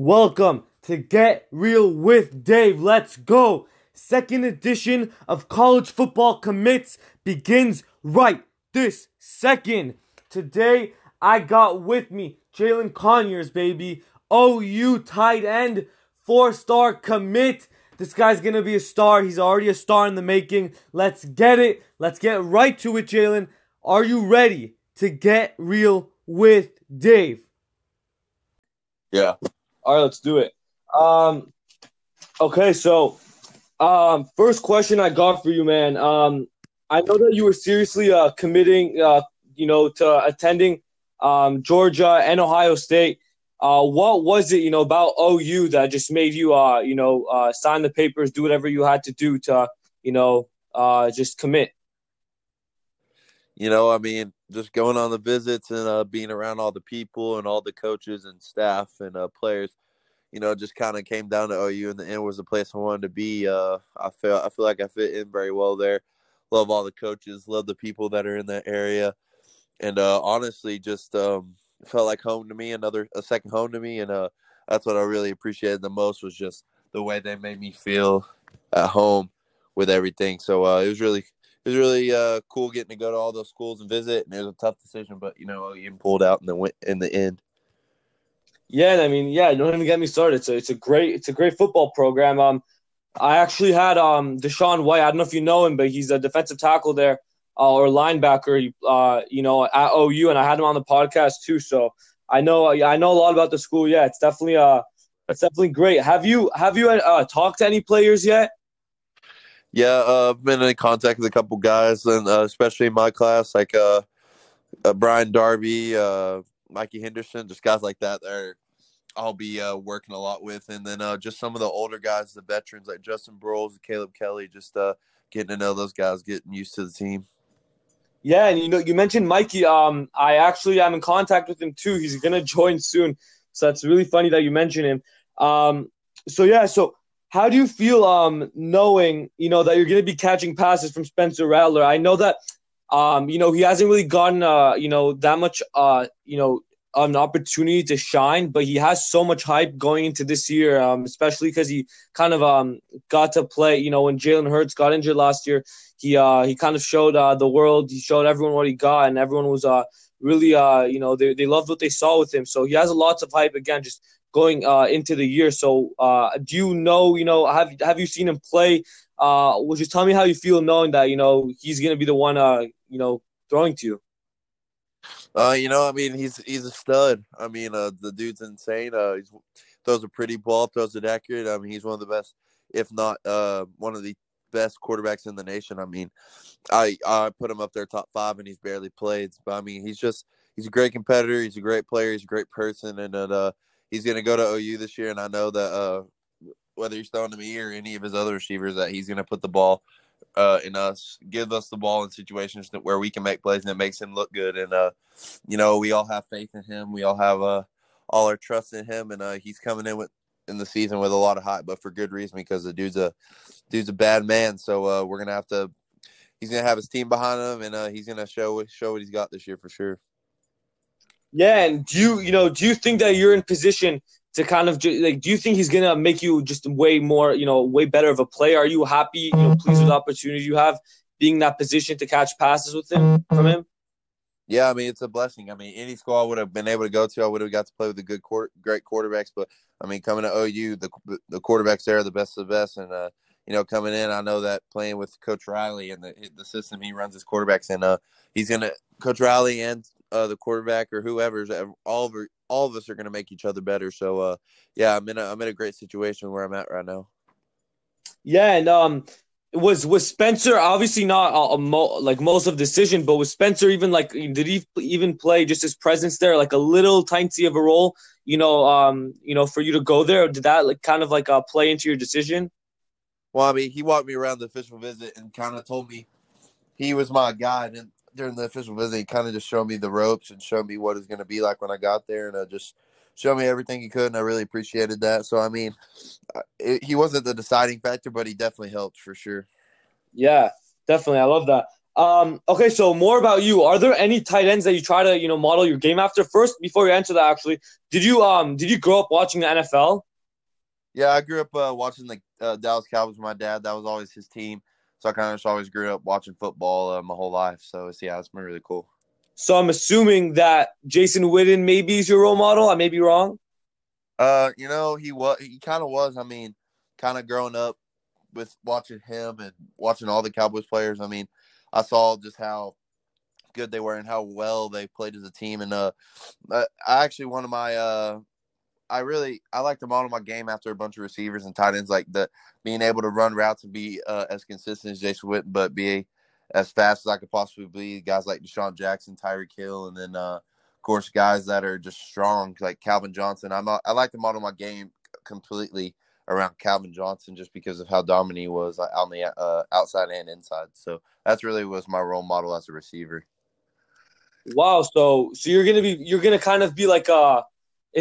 Welcome to Get Real with Dave. Let's go. Second edition of College Football Commits begins right this second. Today, I got with me Jalin Conyers, baby. OU tight end, four star commit. This guy's gonna be a star. He's already a star in the making. Let's get it. Let's get right to it, Jalin. Are you ready to get real with Dave? Yeah. All right, let's do it. Um, okay, so um, first question I got for you, man. Um, I know that you were seriously uh, committing, uh, you know, to attending um, Georgia and Ohio State. Uh, what was it, you know, about OU that just made you, uh, you know, uh, sign the papers, do whatever you had to do to, you know, uh, just commit? You know, I mean, just going on the visits and uh, being around all the people and all the coaches and staff and uh, players, you know, just kind of came down to OU, and the end was the place I wanted to be. Uh, I feel I feel like I fit in very well there. Love all the coaches, love the people that are in that area, and uh, honestly, just um, felt like home to me. Another a second home to me, and uh, that's what I really appreciated the most was just the way they made me feel at home with everything. So uh, it was really it was really uh, cool getting to go to all those schools and visit. And it was a tough decision, but you know, you pulled out in the in the end. Yeah, and I mean, yeah, don't even get me started. A, it's a great it's a great football program. Um, I actually had um DaShaun White. I don't know if you know him, but he's a defensive tackle there uh, or linebacker. Uh, you know, at OU, and I had him on the podcast too. So I know I know a lot about the school. Yeah, it's definitely uh it's definitely great. Have you have you uh, talked to any players yet? Yeah, uh, I've been in contact with a couple guys, and uh, especially in my class, like uh, uh Brian Darby, uh, Mikey Henderson, just guys like that. There, I'll be uh, working a lot with, and then uh, just some of the older guys, the veterans like Justin Broiles, Caleb Kelly, just uh, getting to know those guys, getting used to the team. Yeah, and you know, you mentioned Mikey. Um, I actually am in contact with him too. He's gonna join soon, so that's really funny that you mentioned him. Um, so yeah, so how do you feel um knowing you know that you're gonna be catching passes from Spencer Rattler? I know that um, you know, he hasn't really gotten uh, you know, that much uh, you know, an opportunity to shine, but he has so much hype going into this year, um, especially because he kind of um got to play. You know, when Jalen Hurts got injured last year, he uh he kind of showed uh the world, he showed everyone what he got, and everyone was uh really uh you know they they loved what they saw with him. So he has a lots of hype again, just going uh into the year. So uh, do you know you know have have you seen him play? Uh, would you tell me how you feel knowing that you know he's gonna be the one uh you know, throwing to you? Uh, you know, I mean, he's he's a stud. I mean, uh, the dude's insane. Uh, he throws a pretty ball, throws it accurate. I mean, he's one of the best, if not uh, one of the best quarterbacks in the nation. I mean, I I put him up there top five, and he's barely played. But I mean, he's just he's a great competitor. He's a great player. He's a great person, and uh, he's gonna go to OU this year. And I know that uh, whether he's throwing to me or any of his other receivers, that he's gonna put the ball uh, in us, give us the ball in situations that, where we can make plays and it makes him look good. And uh, you know, we all have faith in him. We all have uh, all our trust in him, and uh, he's coming in with in the season with a lot of hype, but for good reason because the dude's a dude's a bad man. So uh, we're gonna have to. He's gonna have his team behind him, and uh, he's gonna show show what he's got this year for sure. Yeah, and do you you know do you think that you're in position to kind of like do you think he's gonna make you just way more you know way better of a player? Are you happy you know pleased with the opportunity you have being in that position to catch passes with him from him? Yeah i mean it's a blessing. I mean any school i would have been able to go to i would have got to play with the good court, great quarterbacks but i mean coming to ou the the quarterbacks there are the best of the best and uh you know coming in i know that playing with coach riley and the the system he runs his quarterbacks and uh he's gonna coach riley and uh, the quarterback or whoever's all of all of us are going to make each other better. So uh, yeah, I'm in a I'm in a great situation where I'm at right now. Yeah, and um, was was Spencer obviously not a, a mo- like most of the decision, but was Spencer even like did he even play just his presence there like a little tiny of a role? You know, um, you know, for you to go there, did that like kind of like uh, play into your decision? Well, I mean, he walked me around the official visit and kind of told me he was my guy, and during the official visit, he kind of just showed me the ropes and showed me what it's going to be like when I got there, and uh, just showed me everything he could, and I really appreciated that. So, I mean, uh, it, he wasn't the deciding factor, but he definitely helped for sure. Yeah, definitely. I love that. Um, okay, so more about you. Are there any tight ends that you try to, you know, model your game after? First, before you answer that, actually, did you um did you grow up watching the NFL? Yeah, I grew up uh, watching the uh, Dallas Cowboys with my dad. That was always his team, so I kind of just always grew up watching football uh, my whole life. So it's, yeah, it's been really cool. So I'm assuming that Jason Witten maybe is your role model. I may be wrong. Uh, you know, he was he kind of was. I mean, kind of growing up with watching him and watching all the Cowboys players. I mean, I saw just how good they were and how well they played as a team. And uh, I actually one of my uh, I really I like to model my game after a bunch of receivers and tight ends, like the being able to run routes and be uh, as consistent as Jason Witten, but be as fast as I could possibly be. Guys like DeSean Jackson, Tyreek Hill, and then uh, of course guys that are just strong like Calvin Johnson. I'm a, I like to model my game completely around Calvin Johnson just because of how dominant he was on the uh, outside and inside. So that's really was my role model as a receiver. Wow. So so you're gonna be you're gonna kind of be like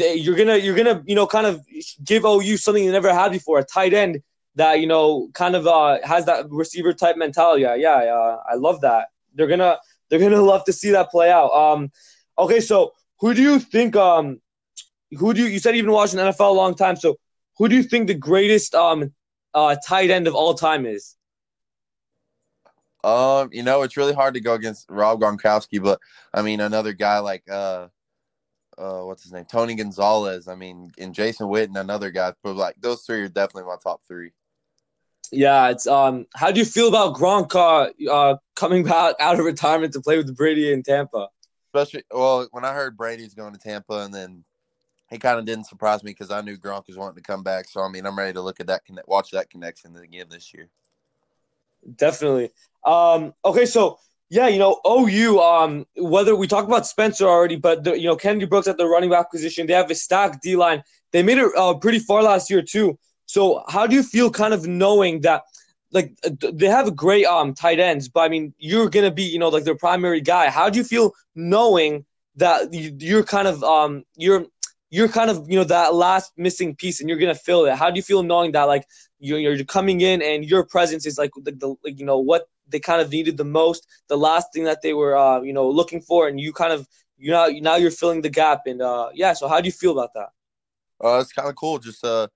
uh you're gonna you're gonna you know kind of give OU something you never had before a tight end that you know kind of uh has that receiver type mentality. Yeah, yeah, uh, I love that. They're gonna they're gonna love to see that play out. Um, okay, so who do you think um who do you you said you've been watching NFL a long time, so who do you think the greatest um uh tight end of all time is? Um, you know, it's really hard to go against Rob Gronkowski, but I mean another guy like uh uh what's his name? Tony Gonzalez. I mean, and Jason Witten, another guy. But like those three are definitely my top three. Yeah, it's um how do you feel about Gronk uh, uh coming back out of retirement to play with Brady in Tampa? Especially well, when I heard Brady's going to Tampa and then he kind of didn't surprise me because I knew Gronk was wanting to come back. So I mean, I'm ready to look at that, connect, watch that connection again this year. Definitely. Um, okay, so yeah, you know, OU. Um, whether we talk about Spencer already, but the, you know, Kennedy Brooks at the running back position, they have a stacked D line. They made it uh, pretty far last year too. So how do you feel, kind of knowing that? Like they have great um tight ends, but I mean you're gonna be you know like their primary guy. How do you feel knowing that you're kind of um you're you're kind of you know that last missing piece and you're gonna fill it how do you feel knowing that like you're, you're coming in and your presence is like the, the like, you know what they kind of needed the most the last thing that they were uh, you know looking for and you kind of you know now you're filling the gap and uh yeah so how do you feel about that uh it's kind of cool just uh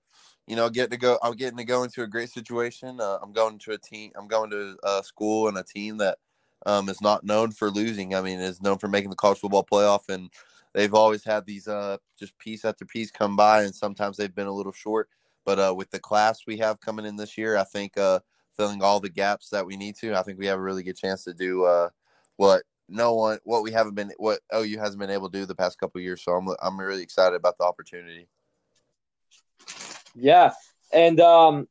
you know getting to go i'm getting to go into a great situation uh, i'm going to a team i'm going to a school and a team that um, is not known for losing i mean is known for making the college football playoff and they've always had these uh, just piece after piece come by, and sometimes they've been a little short. But uh, with the class we have coming in this year, I think uh, filling all the gaps that we need to, I think we have a really good chance to do uh, what no one, what we haven't been, what OU hasn't been able to do the past couple years. So I'm I'm really excited about the opportunity. Yeah, and um,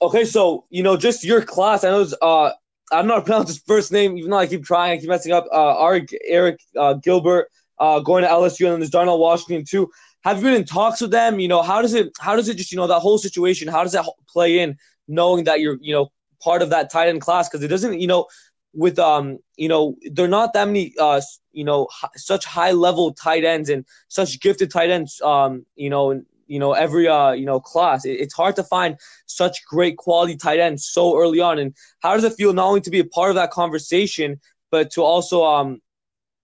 okay, so you know, just your class. I know it's, uh, I don't know how to pronounce his first name, even though I keep trying, I keep messing up. Uh, Arik Arik uh, Gilbert uh, going to LSU, and then there's Darnell Washington too. Have you been in talks with them? You know, how does it how does it just you know that whole situation? How does that play in knowing that you're you know part of that tight end class? Because it doesn't you know with um you know they're not that many uh you know h- such high level tight ends and such gifted tight ends um you know you know every uh you know class it, it's hard to find such great quality tight ends so early on and how does it feel not only to be a part of that conversation but to also um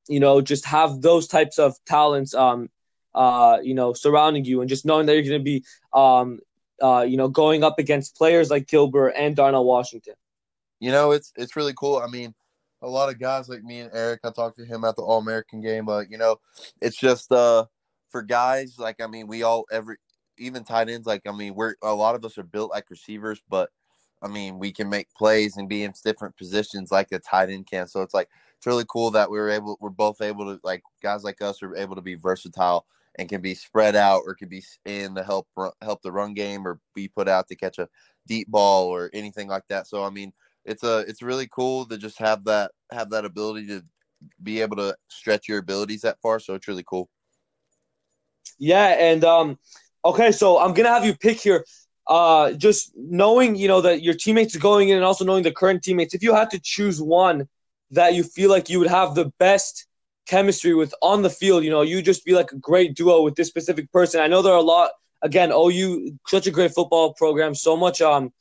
you know, just have those types of talents, um, uh, you know, surrounding you, and just knowing that you're going to be, um, uh, you know, going up against players like Gilbert and Darnell Washington. You know, it's it's really cool. I mean, a lot of guys like me and Arik, I talked to him at the All American game, but you know, it's just uh for guys like I mean, we all every even tight ends like I mean, we're a lot of us are built like receivers, but I mean, we can make plays and be in different positions like a tight end can. So it's like it's really cool that we were able we're both able to like guys like us are able to be versatile and can be spread out or can be in to help help the run game or be put out to catch a deep ball or anything like that. So I mean, it's a it's really cool to just have that have that ability to be able to stretch your abilities that far. So it's really cool. Yeah, and um, okay, so I'm gonna have you pick here. Uh, just knowing you know that your teammates are going in, and also knowing the current teammates. If you had to choose one that you feel like you would have the best chemistry with on the field. You know, you just be like a great duo with this specific person. I know there are a lot. Again, OU such a great football program, so much um,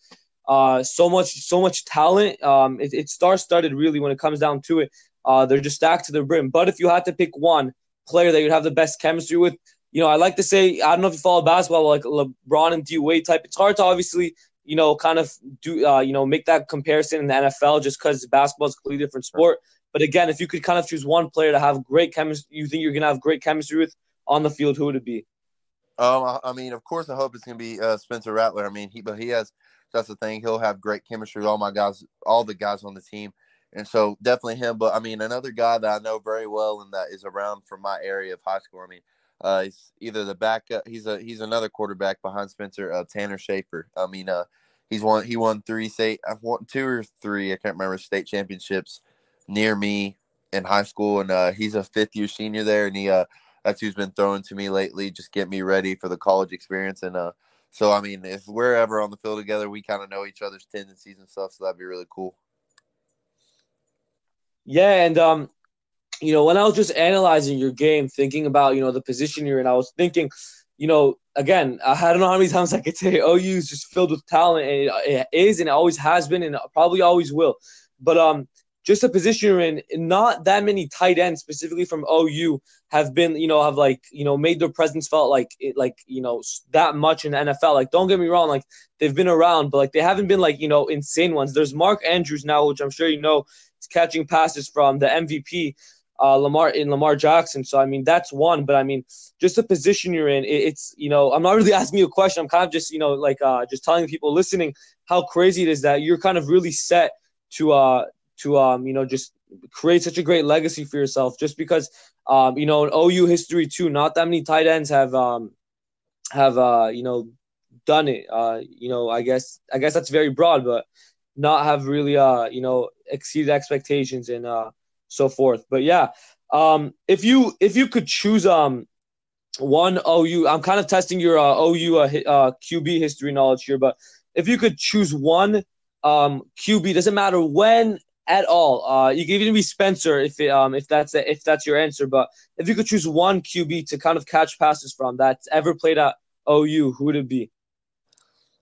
uh, so much so much talent. Um, it, it's star studded really when it comes down to it. Uh, they're just stacked to the brim. But if you had to pick one player that you'd have the best chemistry with, you know, I like to say I don't know if you follow basketball like LeBron and D Wade type. It's hard to obviously you know kind of do uh, you know make that comparison in the NFL just because basketball is a completely different sport. But again, if you could kind of choose one player to have great chemistry, you think you're gonna have great chemistry with on the field, who would it be? Um, I mean, of course, I hope it's gonna be uh, Spencer Rattler. I mean, he but he has that's the thing. He'll have great chemistry with all my guys, all the guys on the team, and so definitely him. But I mean, another guy that I know very well and that is around from my area of high school. I mean, uh, he's either the backup. He's a he's another quarterback behind Spencer. Uh, Tanner Schaefer. I mean, uh, he's won he won three state. I've won two or three. I can't remember state championships near me in high school, and uh, he's a fifth year senior there, and he uh, that's who's been throwing to me lately, just get me ready for the college experience, and uh, so I mean, if we're ever on the field together, we kind of know each other's tendencies and stuff, so that'd be really cool. Yeah, and um, you know, when I was just analyzing your game, thinking about you know the position you're in, I was thinking, you know, again, I don't know how many times I could say OU is just filled with talent, and it is, and it always has been, and probably always will. But um, just a position you're in, not that many tight ends specifically from OU have been, you know, have like, you know, made their presence felt like, it, like, you know, that much in the NFL. Like, don't get me wrong, like they've been around, but like they haven't been like, you know, insane ones. There's Mark Andrews now, which I'm sure you know, is catching passes from the MVP, uh, Lamar in Lamar Jackson. So I mean, that's one. But I mean, just the position you're in, it, it's, you know, I'm not really asking you a question. I'm kind of just, you know, like uh, just telling people listening how crazy it is that you're kind of really set to uh to um you know just create such a great legacy for yourself just because um you know in OU history too not that many tight ends have um have uh you know done it. Uh you know I guess I guess that's very broad but not have really uh you know exceeded expectations and uh so forth. But yeah um if you if you could choose um one OU I'm kind of testing your uh, OU uh, uh QB history knowledge here but if you could choose one um QB doesn't matter when at all. Uh, you can even be Spencer if it, um if that's a, if that's your answer. But if you could choose one QB to kind of catch passes from that's ever played at OU, who would it be?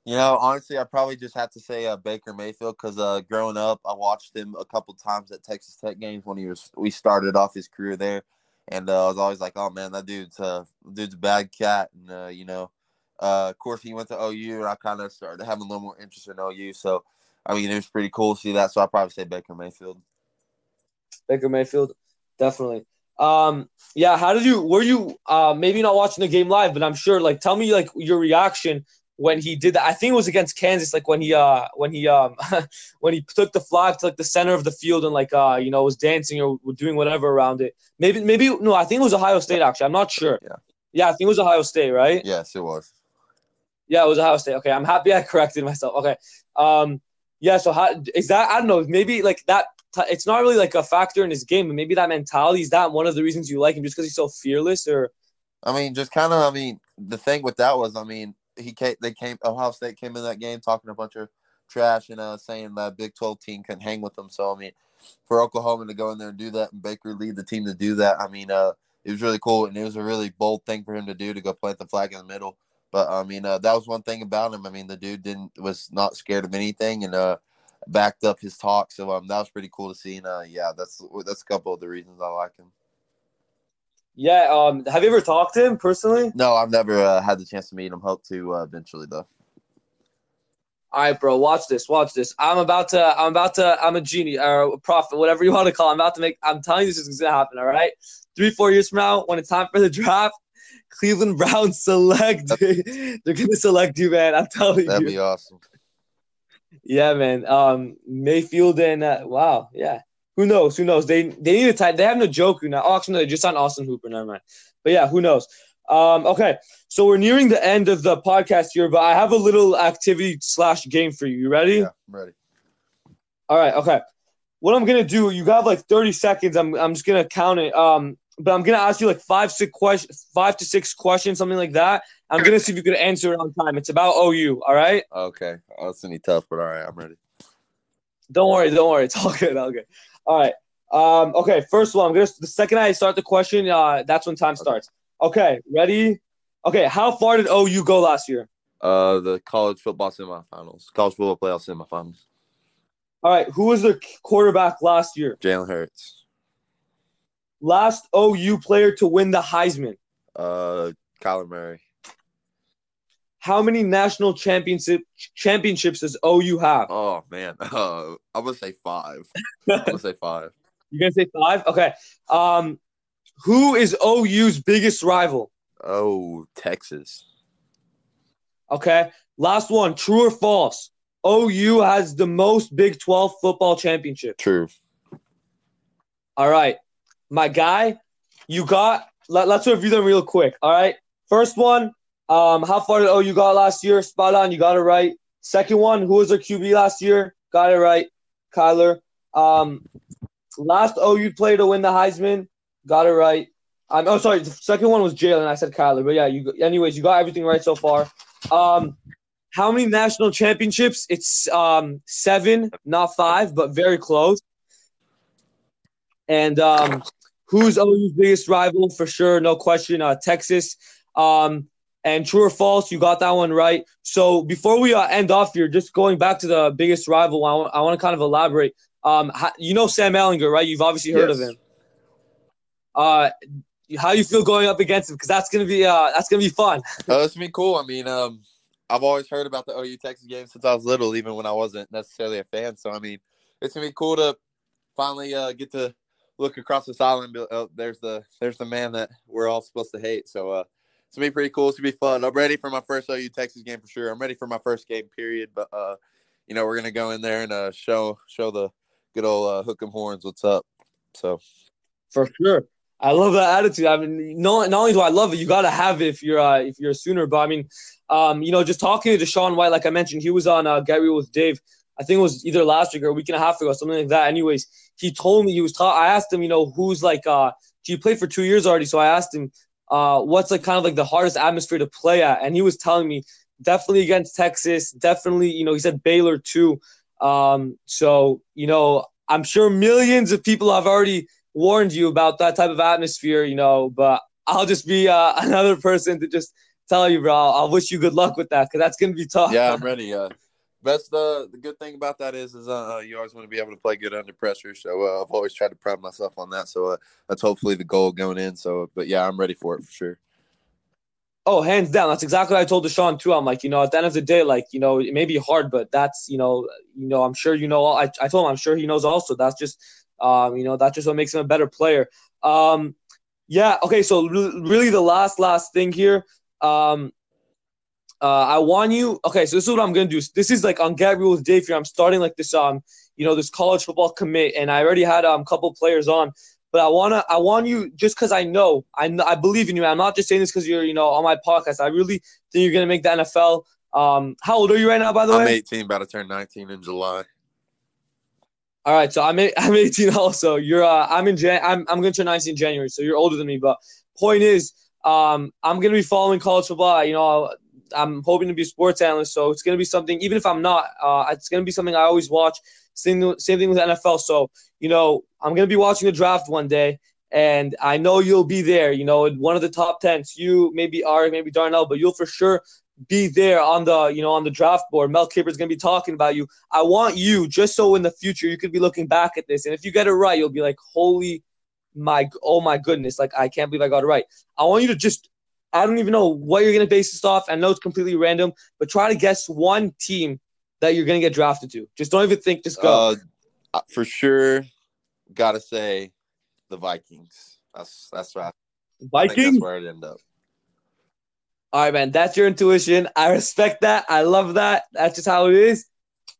You know, honestly, I probably just have to say uh, Baker Mayfield because uh, growing up, I watched him a couple times at Texas Tech games when he was we started off his career there, and uh, I was always like, "Oh man, that dude's uh, dude's a bad cat," and uh, you know, uh, of course, he went to OU, and I kind of started having a little more interest in OU. So I mean, it was pretty cool to see that. So I probably say Baker Mayfield. Baker Mayfield, definitely. Um, yeah. How did you? Were you uh, maybe not watching the game live, but I'm sure. Like, tell me like your reaction when he did that. I think it was against Kansas. Like when he uh when he um when he took the flag to like the center of the field and like uh you know was dancing or doing whatever around it. Maybe maybe no. I think it was Ohio State. Actually, I'm not sure. Yeah. Yeah, I think it was Ohio State, right? Yes, it was. Yeah, it was Ohio State. Okay, I'm happy I corrected myself. Okay. Um, yeah, so how is that? I don't know. Maybe like that. It's not really like a factor in his game, but maybe that mentality is that one of the reasons you like him, just because he's so fearless, or. I mean, just kind of. I mean, the thing with that was, I mean, he came. They came. Ohio State came in that game talking a bunch of trash and uh, saying that Big Twelve team couldn't hang with them. So I mean, for Oklahoma to go in there and do that, and Baker lead the team to do that, I mean, uh, it was really cool, and it was a really bold thing for him to do to go plant the flag in the middle. But I mean, uh, that was one thing about him. I mean, the dude didn't was not scared of anything, and uh, backed up his talk. So um, that was pretty cool to see. And uh, yeah, that's that's a couple of the reasons I like him. Yeah. Um. Have you ever talked to him personally? No, I've never uh, had the chance to meet him. Hope to uh, eventually though. All right, bro. Watch this. Watch this. I'm about to. I'm about to. I'm a genie or a prophet, whatever you want to call. It. I'm about to make. I'm telling you, this is gonna happen. All right. Three, four years from now, when it's time for the draft, Cleveland Browns select. They're gonna select you, man. I'm telling That'd you. That'd be awesome. Yeah, man. Um, Mayfield and uh, wow, yeah. Who knows? Who knows? They they need a tight. They have no Njoku now. Oh, actually, no, they just signed Austin Hooper. Never mind. But yeah, who knows? Um, okay, so we're nearing the end of the podcast here, but I have a little activity slash game for you. You ready? Yeah, I'm ready. All right. Okay. What I'm gonna do? You got like 30 seconds. I'm I'm just gonna count it. Um, but I'm gonna ask you like five six questions, five to six questions, something like that. I'm gonna see if you could answer it on time. It's about OU. All right. Okay. Oh, gonna be tough, but all right, I'm ready. Don't worry. Don't worry. It's all good. All good. All right. Um. Okay. First one. I'm gonna. The second I start the question, uh, that's when time starts. Okay. Ready? Okay. How far did OU go last year? Uh, the college football semifinals, college football playoff semifinals. All right, who was the quarterback last year? Jalen Hurts. Last OU player to win the Heisman. Uh, Kyler Murray. How many national championship championships does OU have? Oh man, uh, I'm gonna say five. I'm gonna say five. You're gonna say five? Okay. Um, who is OU's biggest rival? Oh, Texas. Okay. Last one. True or false? OU has the most Big 12 football championship. True. All right. My guy, you got let, us review them real quick. All right. First one, um, how far did OU got last year? Spot on, you got it right. Second one, who was their QB last year? Got it right. Kyler. Um, last OU player to win the Heisman, got it right. Um, oh, sorry. The second one was Jalen. I said Kyler, but yeah. You, anyways, you got everything right so far. Um, how many national championships? It's um seven, not five, but very close. And um, who's OU's biggest rival for sure? No question. Uh, Texas. Um, and true or false, you got that one right. So before we uh, end off here, just going back to the biggest rival, I want, I want to kind of elaborate. Um, how, you know Sam Ehlinger, right? You've obviously heard yes. of him. Uh, how you feel going up against him? Because that's gonna be uh, that's gonna be fun. Oh, it's gonna be cool. I mean, um, I've always heard about the OU Texas game since I was little, even when I wasn't necessarily a fan. So I mean, it's gonna be cool to finally uh, get to look across this island. Oh, there's the there's the man that we're all supposed to hate. So uh, it's gonna be pretty cool. It's gonna be fun. I'm ready for my first OU Texas game for sure. I'm ready for my first game period. But uh, you know, we're gonna go in there and uh, show show the good old uh, hook 'em horns what's up. So for sure. I love that attitude. I mean, not, not only do I love it, you gotta have it if you're uh, if you're a Sooner. But I mean, um, you know, just talking to DaShaun White, like I mentioned, he was on uh, Real with Dave. I think it was either last week or a week and a half ago, something like that. Anyways, he told me he was. Ta- I asked him, you know, who's like, uh, he played for two years already. So I asked him, uh, what's like kind of like the hardest atmosphere to play at, and he was telling me definitely against Texas, definitely, you know, he said Baylor too. Um, so you know, I'm sure millions of people have already warned you about that type of atmosphere, you know, but I'll just be uh, another person to just tell you, bro. I'll wish you good luck with that because that's gonna be tough. Yeah, I'm ready. Uh, best uh, the good thing about that is is uh, you always want to be able to play good under pressure. So uh, I've always tried to pride myself on that. So uh, that's hopefully the goal going in. So, but yeah, I'm ready for it for sure. Oh, hands down. That's exactly what I told DaShaun too. I'm like, you know, at the end of the day, like, you know, it may be hard, but that's, you know, you know, I'm sure you know. I, I told him I'm sure he knows also. That's just um, you know, that's just what makes him a better player. Um, yeah. Okay. So re- really, the last last thing here. Um, uh, I want you. Okay, so this is what I'm gonna do. This is like on with Dave here. I'm starting like this. Um, you know, this college football commit, and I already had um, a couple players on. But I wanna, I want you just because I know, I, I believe in you. I'm not just saying this because you're, you know, on my podcast. I really think you're gonna make the NFL. Um, how old are you right now, by the I'm way? I'm 18, about to turn 19 in July. All right, so I'm I'm 18 also. You're uh, I'm in Jan I'm I'm gonna turn 19 in January, so you're older than me. But point is, um, I'm gonna be following college football. You know, I'm hoping to be a sports analyst, so it's gonna be something. Even if I'm not, uh, it's gonna be something I always watch. Same same thing with NFL. So you know, I'm gonna be watching the draft one day, and I know you'll be there. You know, one of the top tens. You maybe are maybe Darnell, but you'll for sure be there on the you know on the draft board. Mel Kiper's gonna be talking about you. I want you just so in the future you could be looking back at this, and if you get it right, you'll be like, "Holy my, oh my goodness! Like I can't believe I got it right." I want you to just. I don't even know what you're gonna base this off. I know it's completely random, but try to guess one team that you're gonna get drafted to. Just don't even think. Just go. Uh, for sure, gotta say, the Vikings. That's that's right. Vikings. that's where it end up. All right, man. That's your intuition. I respect that. I love that. That's just how it is.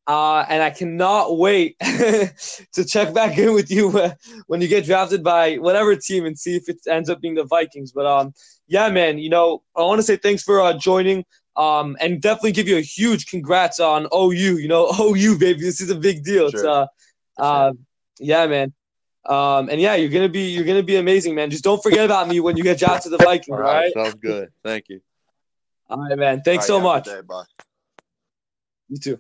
Uh, and I cannot wait to check back in with you when you get drafted by whatever team and see if it ends up being the Vikings. But um, yeah, man. You know, I want to say thanks for uh, joining. Um, and definitely give you a huge congrats on OU. You know, OU baby, this is a big deal. Sure. It's uh, uh, yeah, man. Um, and yeah, you're gonna be you're gonna be amazing, man. Just don't forget about me when you get drafted to the Vikings. all right, sounds good. Thank you. All right, man. Thanks right, so much. Day, bye. You too.